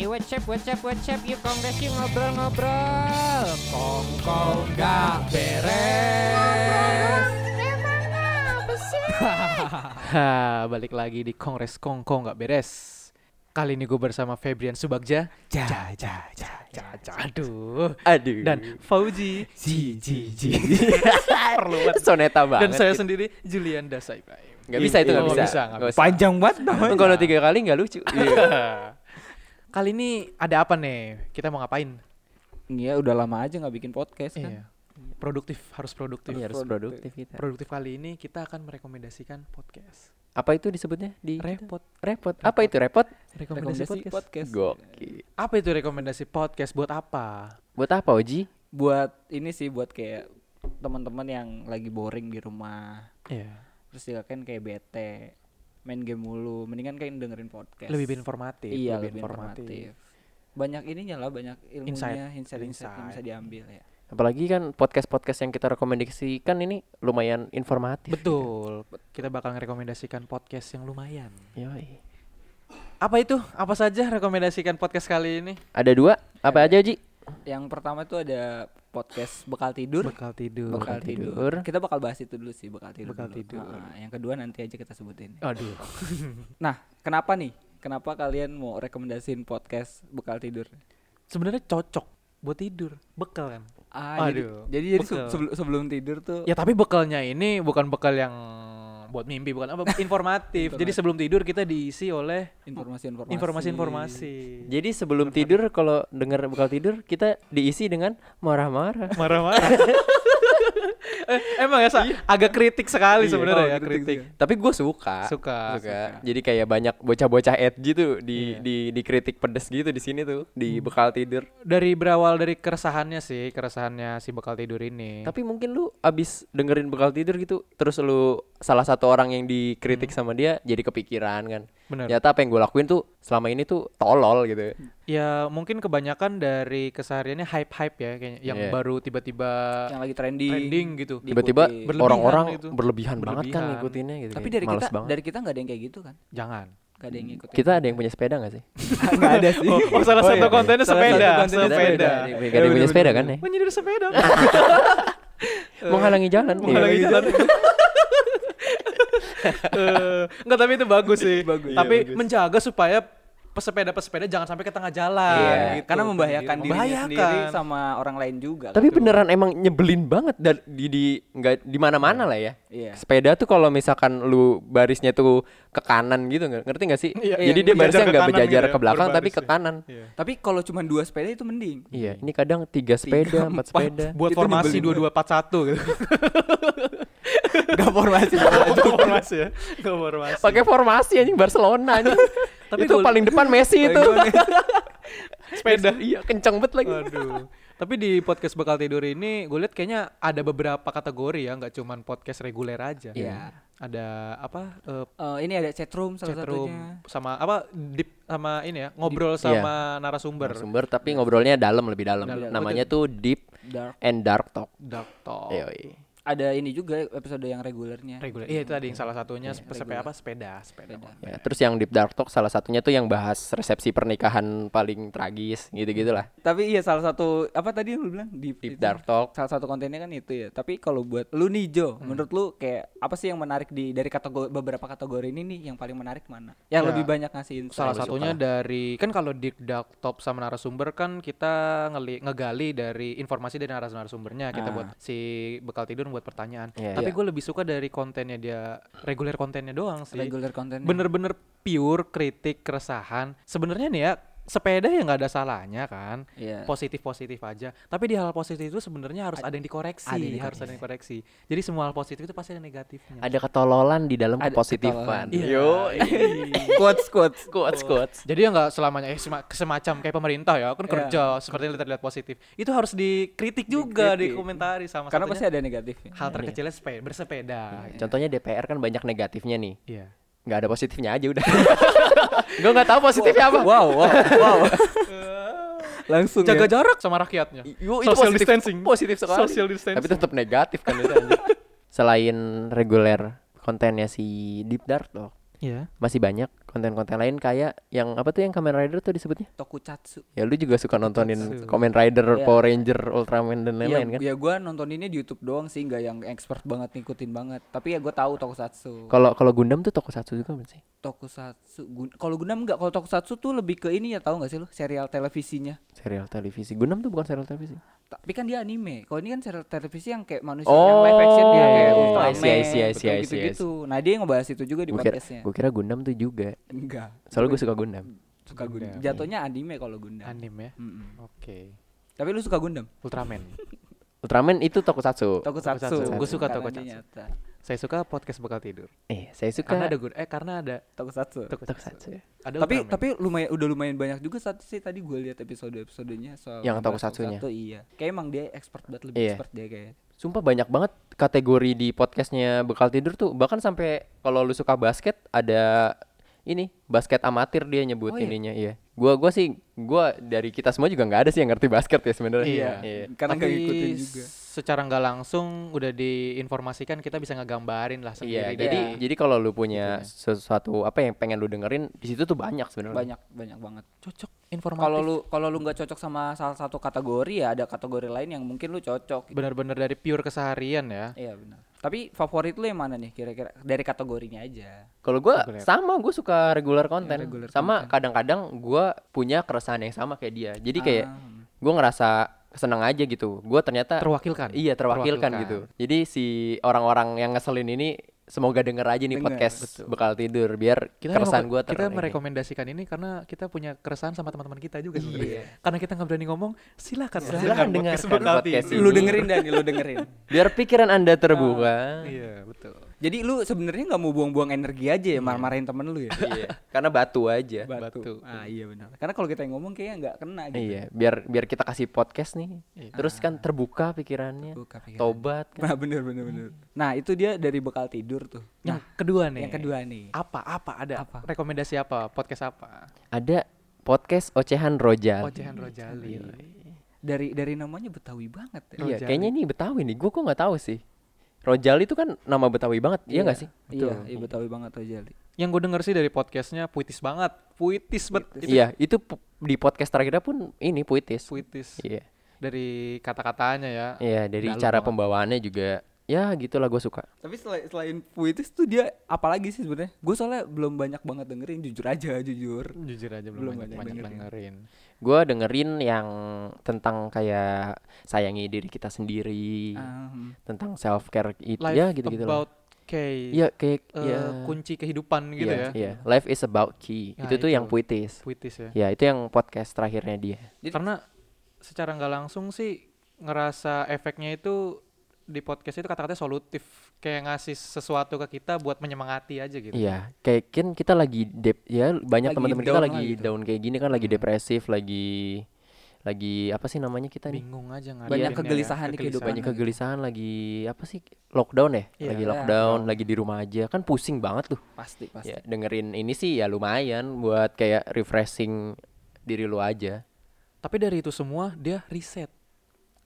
Eh what's up, what's up, what's up Yuk kongres yuk ngobrol-ngobrol Kongkong gak beres Ha, balik lagi di Kongres Kongkong nggak beres. Kali ini gue bersama Febrian Subagja, ja, ja, ja, ja, ja, aduh, Aduh. dan Fauji, ji, ji, ji, perlu banget. soneta banget. Dan saya gitu. sendiri Julian Dasa Ibrahim. Nggak bisa itu Oh, nggak bisa. Panjang banget namanya. Kalau tiga kali nggak lucu. Iya. Kali ini ada apa nih? Kita mau ngapain? Iya udah lama aja nggak bikin podcast kan. Iya, produktif, harus produktif. Iya, harus Produktif. produktif kita. Produktif kali ini kita akan merekomendasikan podcast. Apa itu disebutnya di Repot. repot? Apa itu repot? Rekomendasi, Rekomendasi podcast. podcast. Gokil. Apa itu rekomendasi podcast? Buat apa? Buat apa Oji? Buat ini sih buat kayak teman-teman yang lagi boring di rumah. Iya. Terus juga kan kayak bete main game mulu. Mendingan kayak dengerin podcast. Lebih informatif. Iya lebih informatif. Banyak ininya lah banyak ilmunya, Insight. insight-insight yang bisa Insight. diambil ya. Apalagi kan podcast-podcast yang kita rekomendasikan ini lumayan informatif. Betul. Kita bakal merekomendasikan podcast yang lumayan. Yoi. Apa itu? Apa saja rekomendasikan podcast kali ini? Ada dua. Apa aja Oji? Yang pertama tuh ada podcast bekal tidur. Bekal tidur. Bekal tidur. tidur. Kita bakal bahas itu dulu sih bekal tidur. Bekal dulu. tidur. Ah, yang kedua nanti aja kita sebutin. Aduh. Nah, kenapa nih? Kenapa kalian mau rekomendasiin podcast bekal tidur? Sebenarnya cocok buat tidur. Bekal kan? Ah, Aduh, jadi, jadi sebelum sebelum tidur tuh Ya tapi bekalnya ini bukan bekal yang buat mimpi, bukan apa informatif. Jadi sebelum tidur kita diisi oleh informasi-informasi. informasi-informasi. Jadi sebelum tidur kalau dengar bakal tidur kita diisi dengan marah-marah. Marah-marah. eh, emang ya Sa? agak kritik sekali Iya. sebenarnya Oh, ya kritik kritik. Tapi gue suka. Suka, suka. Jadi kayak banyak bocah-bocah edgy tuh di Iya. di dikritik pedes gitu di sini tuh di bekal tidur. Dari berawal dari keresahannya sih, keresahannya si bekal tidur ini. Tapi mungkin lu abis dengerin bekal tidur gitu, terus lu salah satu orang yang dikritik sama dia jadi kepikiran kan. Bener. Ternyata apa yang gue lakuin tuh selama ini tuh tolol gitu. Ya mungkin kebanyakan dari kesehariannya hype-hype ya kayaknya yang Iya. baru tiba-tiba yang lagi trending. trending gitu. Tiba-tiba. Berlebihan orang-orang gitu. berlebihan, banget kan Berlebihan. ngikutinnya gitu. Tapi dari males kita banget. dari kita nggak ada yang kayak gitu kan? Jangan. Gak ada yang ngikutin. Kita ada yang punya sepeda gak sih? nggak ada sih. Oh, oh, salah satu kontennya Salah sepeda, satu kontennya sepeda. Gak ada yang punya sepeda kan ya? Menyindir sepeda. Menghalangi jalan. Menghalangi Iya. jalan. Eh, Enggak tapi itu bagus sih. Bagus. Tapi Iya, bagus. menjaga supaya pesepeda-pesepeda jangan sampai ke tengah jalan. Iya, gitu. karena membahayakan Membahayakan. sendiri sama orang lain juga. Tapi kan. beneran emang nyebelin banget dan di di nggak di mana-mana lah ya. Iya. Sepeda tuh kalau misalkan lu barisnya tuh ke kanan gitu nggak ngerti nggak sih? Iya, Jadi iya, dia berjajar barisnya nggak berjajar gitu ya, ke belakang tapi ke ya. kanan. Iya. Tapi kalau cuma dua sepeda itu mending. Iya, ini kadang tiga sepeda, empat sepeda. Buat Itu formasi nyebelin 2241 gitu. Gak formasi. Gak formasi ya. Gak formasi. Pakai formasi anjing Barcelona anjing. Tapi itu paling depan Messi itu. sepeda. iya, kenceng banget lagi. Aduh. Tapi di podcast bakal tidur ini gue lihat kayaknya ada beberapa kategori ya, nggak cuman podcast reguler aja. Iya. Ada apa? eh, Eh, ini ada chatroom salah chatroom satunya. sama apa deep sama ini ya ngobrol Iya. sama narasumber Sumber tapi ngobrolnya dalam lebih dalam. Dalam. Namanya tuh Deep Dark. and Dark Talk. dark talk Yoi. Ada ini juga episode yang regulernya. reguler iya itu tadi yang salah satunya sepeda reguler. apa sepeda sepeda, Sepeda. Ya, terus yang Deep Dark Talk salah satunya tuh yang bahas resepsi pernikahan paling tragis gitu-gitu lah. Tapi iya salah satu apa tadi yang lu bilang deep, Deep itu. Dark Talk. Salah satu kontennya kan itu ya. Tapi kalau buat lu nih Jo, Hmm. menurut lu kayak apa sih yang menarik di dari kategori beberapa kategori ini nih yang paling menarik mana? Yang Ya, lebih banyak ngasih insight. salah satunya suka. dari kan kalau di dark top sama narasumber kan kita ngeli, ngegali dari informasi dari narasumbernya kita Ah. buat si bekal tidur buat pertanyaan Iya, tapi iya. gue lebih suka dari kontennya dia reguler kontennya doang sih regular kontennya. bener-bener pure kritik keresahan sebenarnya nih ya sepeda ya nggak ada salahnya kan Iya. positif positif aja tapi di hal positif itu sebenarnya harus ada yang dikoreksi ada yang harus ada yang dikoreksi jadi semua hal positif itu pasti ada negatifnya Ada ketololan di dalam Ada kepositifan. Iya. Yo, quotes quotes. quotes quotes. jadi ya nggak selamanya eh sema- semacam kayak pemerintah ya kan Iya. kerja seperti yang lihat-lihat positif itu harus dikritik juga Dikritik. dikomentari sama Karena pasti ada negatifnya. hal terkecilnya sepeda bersepeda Contohnya DPR kan banyak negatifnya nih. iya nggak ada positifnya aja udah. Gue nggak tahu positifnya apa. Wow, wow, wow. Langsung jaga ya. jarak sama rakyatnya Yo, itu social positif, distancing positif sekali. social distancing Tapi tetap negatif kan itu. Selain reguler kontennya si Deep Dark Talk, Iya. masih banyak konten-konten lain kayak yang apa tuh yang Kamen Rider tuh disebutnya Tokusatsu. ya lu juga suka nontonin Tokusatsu. Kamen Rider Iya. Power Ranger Ultraman dan Iya, lain-lain kan ya gua nonton ini di YouTube doang sih, nggak yang expert banget ngikutin banget. Tapi ya gua tahu Tokusatsu. kalau kalau Gundam tuh Tokusatsu juga bukan sih Tokusatsu. Gun- Kalau Gundam enggak, kalau Tokusatsu tuh lebih ke ini ya tahu nggak sih lu serial televisinya. serial televisi Gundam tuh bukan serial televisi Tapi kan dia anime. Kalau ini kan serial televisi yang kayak manusia yang live action dia Oh, kayak I Ultraman. see, I see, I see, I see, I gitu. Nah, dia ngebahas itu juga di gue kira podcastnya. gue kira Gundam tuh juga Enggak. soalnya gue suka Gundam Suka Gundam. Gundam. Jatuhnya anime kalau Gundam. Anime ya. Mm-mm. Oke. Tapi lu suka Gundam? Ultraman. Ultraman itu Tokusatsu Tokusatsu. Tokusatsu. Gua suka Tokusatsu. nyata. Saya suka podcast bekal tidur. eh saya suka Karena ada good eh karena ada Tokusatsu. Tokusatsu ya. ada tapi Ultraman. tapi lumayan udah lumayan banyak juga saat sih tadi gue lihat episode episodenya soal Yang Tokusatsunya. Tokusatsu, iya kayak emang dia expert banget lebih Iya. expert dia kayak Sumpah banyak banget kategori di podcastnya bekal tidur tuh bahkan sampai kalau lu suka basket ada ini basket amatir dia nyebut Oh, iya? ininya iya gua gua sih gua dari kita semua juga nggak ada sih yang ngerti basket ya sebenarnya Iya. iya. karena nggak ngikutin juga secara nggak langsung udah diinformasikan kita bisa ngegambarin lah Iya, sendiri. jadi dari- jadi kalau lu punya Itunya. sesuatu apa yang pengen lu dengerin di situ tuh banyak sebenarnya. banyak banyak banget cocok informatif. kalau lu kalau lu nggak cocok sama salah satu kategori ya ada kategori lain yang mungkin lu cocok benar-benar dari pure keseharian ya. iya benar tapi favorit lu yang mana nih kira-kira dari kategorinya aja Kalau gua Regular. sama, gua suka regular konten. regular sama content. kadang-kadang gua punya keresahan yang sama kayak dia. Jadi kayak Ah, gua ngerasa seneng aja gitu. Gua ternyata Terwakilkan. iya terwakilkan, Terwakilkan. gitu. Jadi si orang-orang yang ngeselin ini semoga denger aja nih Denger, podcast betul. bekal tidur biar Kita keresahan gua ter kita ini. merekomendasikan ini karena kita punya keresahan sama teman-teman kita juga sebenarnya. Iya. Karena kita nggak berani ngomong, silakan Silakan dengarkan podcast ini. lu dengerin dan lu dengerin biar pikiran Anda terbuka. Iya, betul. Jadi lu sebenarnya nggak mau buang-buang energi aja ya marah-marahin temen lu ya iya, karena batu aja. Batu. ah iya benar karena kalau kita yang ngomong kayaknya nggak kena gitu Iya, biar biar kita kasih podcast nih. Iya. Terus kan terbuka pikirannya. Buka pikiran. Tobat kan. Nah bener bener bener. Nah itu dia dari bekal tidur tuh. Yang Nah, kedua nih. yang kedua nih. Apa? Apa? Ada Apa? rekomendasi apa? Podcast apa? Ada podcast Ocehan Rojal. Ocehan Rojali. Dari dari namanya Betawi banget ya. Iya, Rojali. kayaknya ini Betawi nih. Gue kok nggak tahu sih. Rojal itu kan nama Betawi banget, iya nggak sih? Iya, iya Betawi banget Rojali. Yang gue denger sih dari podcastnya puitis banget, puitis banget. Itu Iya, itu di podcast terakhirnya pun ini puitis. puitis. Iya, Dari kata-katanya ya. iya dari Dalam cara banget. pembawaannya juga. Ya gitulah gue suka. Tapi selain selain puitis tuh dia apalagi sih sebenarnya? Gue soalnya belum banyak banget dengerin, jujur aja, jujur. Jujur aja Belum belum banyak, banyak banyak dengerin. dengerin. Gue dengerin yang tentang kayak sayangi diri kita sendiri, Um, tentang self care itu Life ya gitu-gitu lah. about kayak Iya kayak eh, ya kunci kehidupan gitu iya, ya. Iya, life is about key. Ya, itu tuh yang itu. puitis. Puitis ya. Ya, itu yang podcast terakhirnya dia. Jadi- Karena secara nggak langsung sih ngerasa efeknya itu di podcast itu kata-katanya solutif kayak ngasih sesuatu ke kita buat menyemangati aja gitu. Iya, kayak kan kita lagi dep ya banyak teman-teman kita lagi gitu. down kayak gini kan lagi depresif, lagi lagi apa sih namanya kita nih? Bingung aja Banyak ya, kegelisahan di kehidupan. Banyak kegelisahan lagi apa sih? Lockdown ya? Iya, lagi iya. lockdown, lagi di rumah aja. Kan pusing banget tuh. pasti pasti. Ya, dengerin ini sih ya lumayan buat kayak refreshing diri lu aja. Tapi dari itu semua dia riset.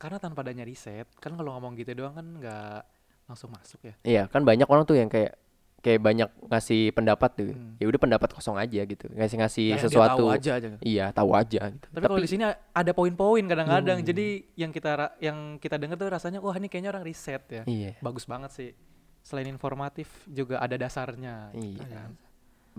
Karena tanpa adanya riset, kan kalau ngomong gitu doang kan nggak langsung masuk ya. Iya, kan banyak orang tuh yang kayak kayak banyak ngasih pendapat tuh. Hmm. Ya udah pendapat kosong aja gitu. Ngasih-ngasih dia sesuatu. tahu aja aja. Iya, tahu aja gitu. Tapi, kalau di sini ada poin-poin kadang-kadang. Hmm. Jadi yang kita yang kita dengar tuh rasanya wah ini kayaknya orang riset ya. Iya. Bagus banget sih. Selain informatif juga ada dasarnya. gitu Iya. kan.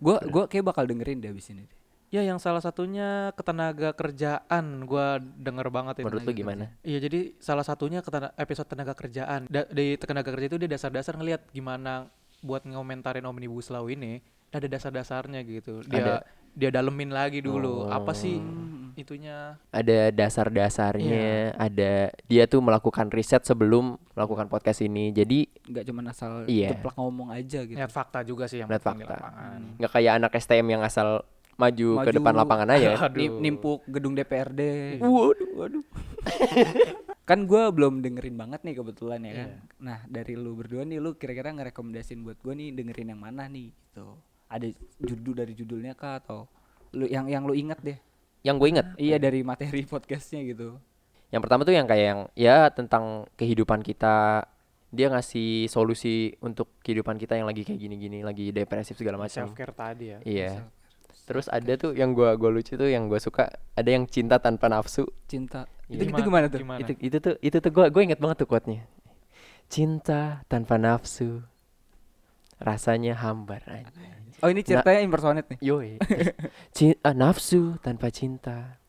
Gue gua kayak bakal dengerin deh abis ini. Ya yang salah satunya ketenaga kerjaan gua denger banget itu. Menurut lu gimana? Iya jadi salah satunya ketena- episode tenaga kerjaan. Da- di tenaga kerja itu dia dasar-dasar ngelihat gimana buat ngomentarin omnibus law ini ada dasar-dasarnya gitu. Dia Ada. dia dalemin lagi dulu apa sih Oh. itunya ada dasar-dasarnya, ada dia tuh melakukan riset sebelum melakukan podcast ini. Jadi Nggak cuma asal Iya. jeplak ngomong aja gitu. lihat fakta juga sih yang Lihat penting di fakta. lapangan. nggak kayak anak STM yang asal maju, ke Maju. depan lapangan aja. ya. Aduh. Nimpuk gedung DPRD. waduh, waduh. kan gue belum dengerin banget nih kebetulan ya kan. Iya. Nah dari lu berdua nih lu kira-kira ngerekomendasin buat gue nih dengerin yang mana nih gitu. Ada judul dari judulnya kah atau lu yang yang lu inget deh? Yang gue inget, Iya dari materi podcastnya gitu. yang pertama tuh yang kayak yang ya tentang kehidupan kita dia ngasih solusi untuk kehidupan kita yang lagi kayak gini-gini lagi depresif segala macam self care tadi ya iya terus ada tuh yang gua gua lucu tuh yang gua suka ada yang cinta tanpa nafsu cinta Itu itu gimana tuh Gimana? itu itu tuh itu tuh gua gua inget banget tuh quote-nya cinta tanpa nafsu rasanya hambar oh ini ceritanya impersonate nih Yoi. Ci- ah, nafsu tanpa cinta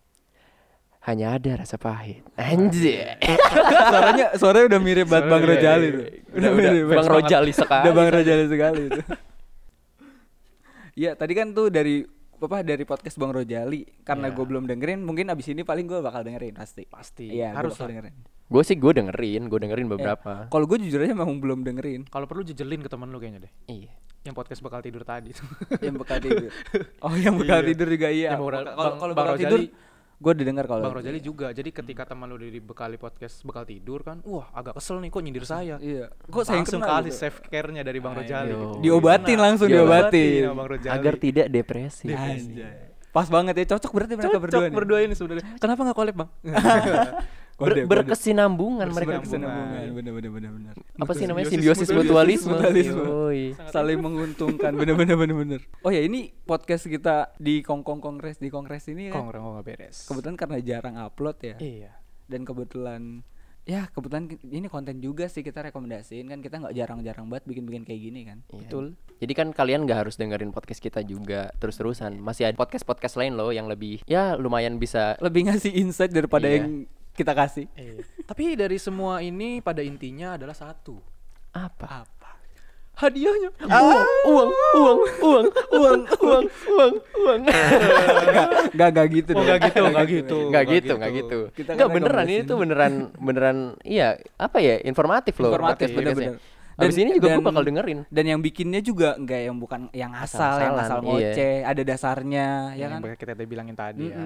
hanya ada rasa pahit. Anjir. suaranya suaranya udah mirip banget Bang Rojali tuh Udah, udah Bang Rojali sekali. udah Bang Rojali sekali itu Iya tadi kan tuh dari apa dari podcast Bang Rojali karena Iya. gue belum dengerin mungkin abis ini paling gue bakal dengerin pasti pasti iya harus bakal lah. dengerin Gue sih gue dengerin, gue dengerin beberapa. kalau gue jujur aja memang belum dengerin kalau perlu jejelin ke temen lu kayaknya deh Iya. yang podcast bakal tidur tadi tuh yang bekal tidur oh yang bekal Iya. tidur juga iya bakal- kalau Bang- kalau Bang bekal tidur Rojali- gue udah dengar kalau Bang Rojali juga jadi ketika teman lu udah dibekali podcast bekal tidur kan wah agak kesel nih kok nyindir saya iya kok saya langsung kali gitu? self care-nya dari Bang Rojali gitu. Diobatin langsung, Diobatin diobatin. Bang Rojali. Agar tidak depresi. Anjay. pas banget ya cocok berarti mereka Cocok berdua nih berdua ini sebenarnya kenapa nggak collab Bang Ber- berkesinambungan mereka. Berkesinambungan, bener bener bener bener. Apa sih namanya? Simbiosis mutualisme? mutualisme. Saling menguntungkan. Bener bener bener bener. Oh ya ini podcast kita di kongkong kongres di kongres ini kan Kong nggak beres. Kebetulan karena jarang upload ya. Iya. Dan kebetulan ya kebetulan ini konten juga sih kita rekomendasiin kan kita nggak jarang-jarang banget bikin-bikin kayak gini kan. Iya. betul. Jadi kan kalian nggak harus dengerin podcast kita juga terus-terusan. Masih ada podcast-podcast lain loh yang lebih ya lumayan bisa lebih ngasih insight daripada Iya. yang kita kasih Iya. Tapi dari semua ini pada intinya adalah satu. apa? Apa? Hadiahnya. Uang, uang, uang, uang, uang, uang, uang, uang. nggak nggak nggak gitu Oh, deh. nggak gitu, nggak gitu. Nggak gitu, nggak gitu. Kita kan Nggak beneran ini tuh beneran beneran iya apa ya informatif loh. Informatif, bener-bener. Abis Dan- ini juga gue dan- bakal dengerin. dan yang bikinnya juga nggak yang bukan yang asal yang Asal-asalan, asal iya. ngoceh ada dasarnya ya yang kan bakal kita tadi bilangin tadi ya.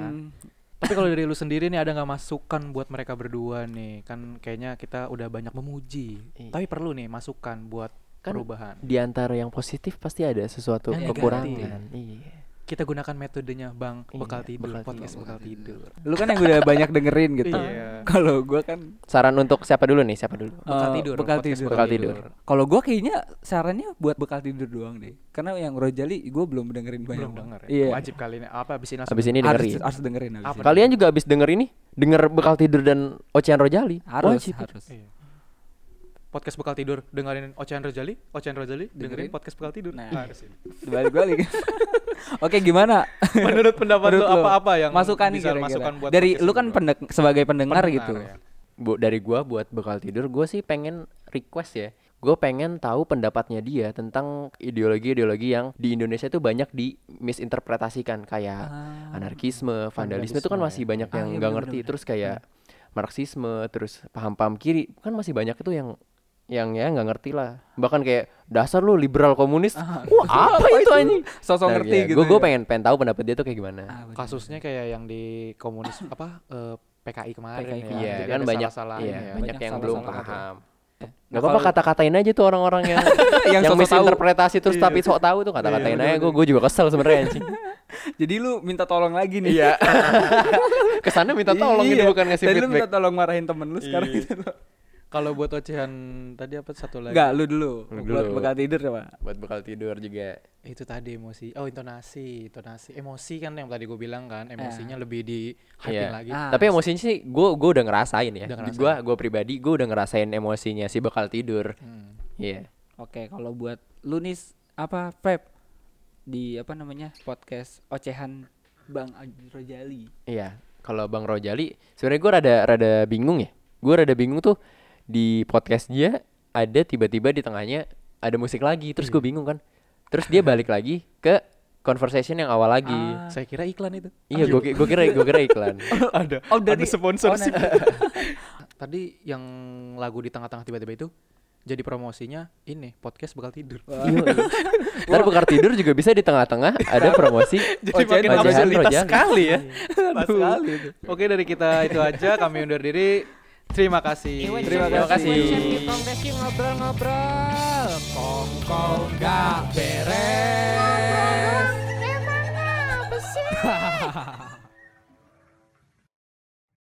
Tapi kalau dari lu sendiri nih ada nggak masukan buat mereka berdua nih? Kan kayaknya kita udah banyak memuji. Iya. Tapi perlu nih masukan buat Kan perubahan. Di antara yang positif pasti ada sesuatu Yang kekurangan. Iya. Kita gunakan metodenya Bang Iya, Bekal Tidur, Bekal podcast Tidur. Bekal Tidur. lu kan yang udah banyak dengerin gitu Iya. kalau gua kan Saran untuk siapa dulu nih? Siapa dulu? Bekal eh, tidur, bekal tidur Bekal tidur. kalau gua kayaknya sarannya buat bekal tidur doang deh karena yang Rojali gua belum dengerin banyak Belum denger ya? iya Wajib kali ini apa abis ini langsung Abis ini harus dengerin. harus dengerin abis. Kalian juga abis denger ini, denger bekal tidur dan ocehan Rojali. harus Wajib. harus Iya. Podcast Bekal Tidur dengerin Ocehan Rojali, Ocehan Rojali dengerin, Dengerin. podcast Bekal Tidur. Nah. Harus ini. balik balik oke gimana Menurut pendapat lu Menurut lu, apa-apa yang masukan nih bisa kira-kira. masukan buat dari lu kan pendek sebagai pendengar, gitu ya. Bu, dari gua buat bekal tidur, gua sih pengen request ya. Gue pengen tahu pendapatnya dia tentang ideologi-ideologi yang di Indonesia itu banyak dimisinterpretasikan kayak Ah. anarkisme, vandalisme itu kan masih banyak Ah, yang iya nggak bener, ngerti. bener. Terus kayak marxisme, terus paham-paham kiri kan masih banyak itu yang yang ya nggak ngerti lah. Bahkan kayak dasar lu liberal komunis. Ah. Wah, apa itu anjing? sosok ngerti gitu Gue gue ya. pengen pengen tahu pendapat dia tuh kayak gimana. Ah. Kasusnya kayak yang di komunis apa eh, PKI kemarin PKI ya. Iya, Jadi kan banyak salah-salahnya iya, ya. banyak Banyak yang belum salah-salah. paham. Nah, Gak apa-apa kata-katain aja tuh orang-orang yang Yang yang, misinterpretasi terus tapi sok tahu tuh kata-katain aja gue gue juga kesel sebenarnya anjing. Jadi lu minta tolong lagi nih. Iya. Kesannya minta tolong Iya. ini bukan ngasih Tadi lu minta feedback. tolong marahin temen lu sekarang Iya. gitu. Kalau buat ocehan tadi apa satu lagi? Enggak, lu dulu. Lu Buat dulu. bekal tidur coba. Buat bekal tidur juga. Itu tadi emosi. Oh, intonasi, intonasi. Emosi kan yang tadi gue bilang kan, emosinya lebih di hyping Iya. lagi. Ah. Tapi emosinya sih gue gue udah ngerasain ya. Gue gue pribadi gue udah ngerasain emosinya si bekal tidur. Hmm. Iya. Oke, kalau buat lu nih s- apa Feb di apa namanya? podcast ocehan Bang Rojali. Iya. Kalau Bang Rojali, sebenarnya gue rada rada bingung ya. Gue rada bingung tuh di podcast dia ada tiba-tiba di tengahnya ada musik lagi, terus gue bingung kan. Terus dia balik lagi ke conversation yang awal lagi. Ah. Saya kira iklan itu. Iya, gue gue kira gue kira iklan. ada. Oh, dari sponsorship. oh, nah. tadi yang lagu di tengah-tengah tiba-tiba itu jadi promosinya ini podcast bakal tidur. Iya. Ntar bekal tidur juga bisa di tengah-tengah ada promosi. Jadi makin sekali ya. Pas sekali. Oke dari kita itu aja kami undur diri. Terima kasih. Terima Terima kasih. kasih. Kongres ngobrol-ngobrol. Kong kong gak beres. Emang apa sih?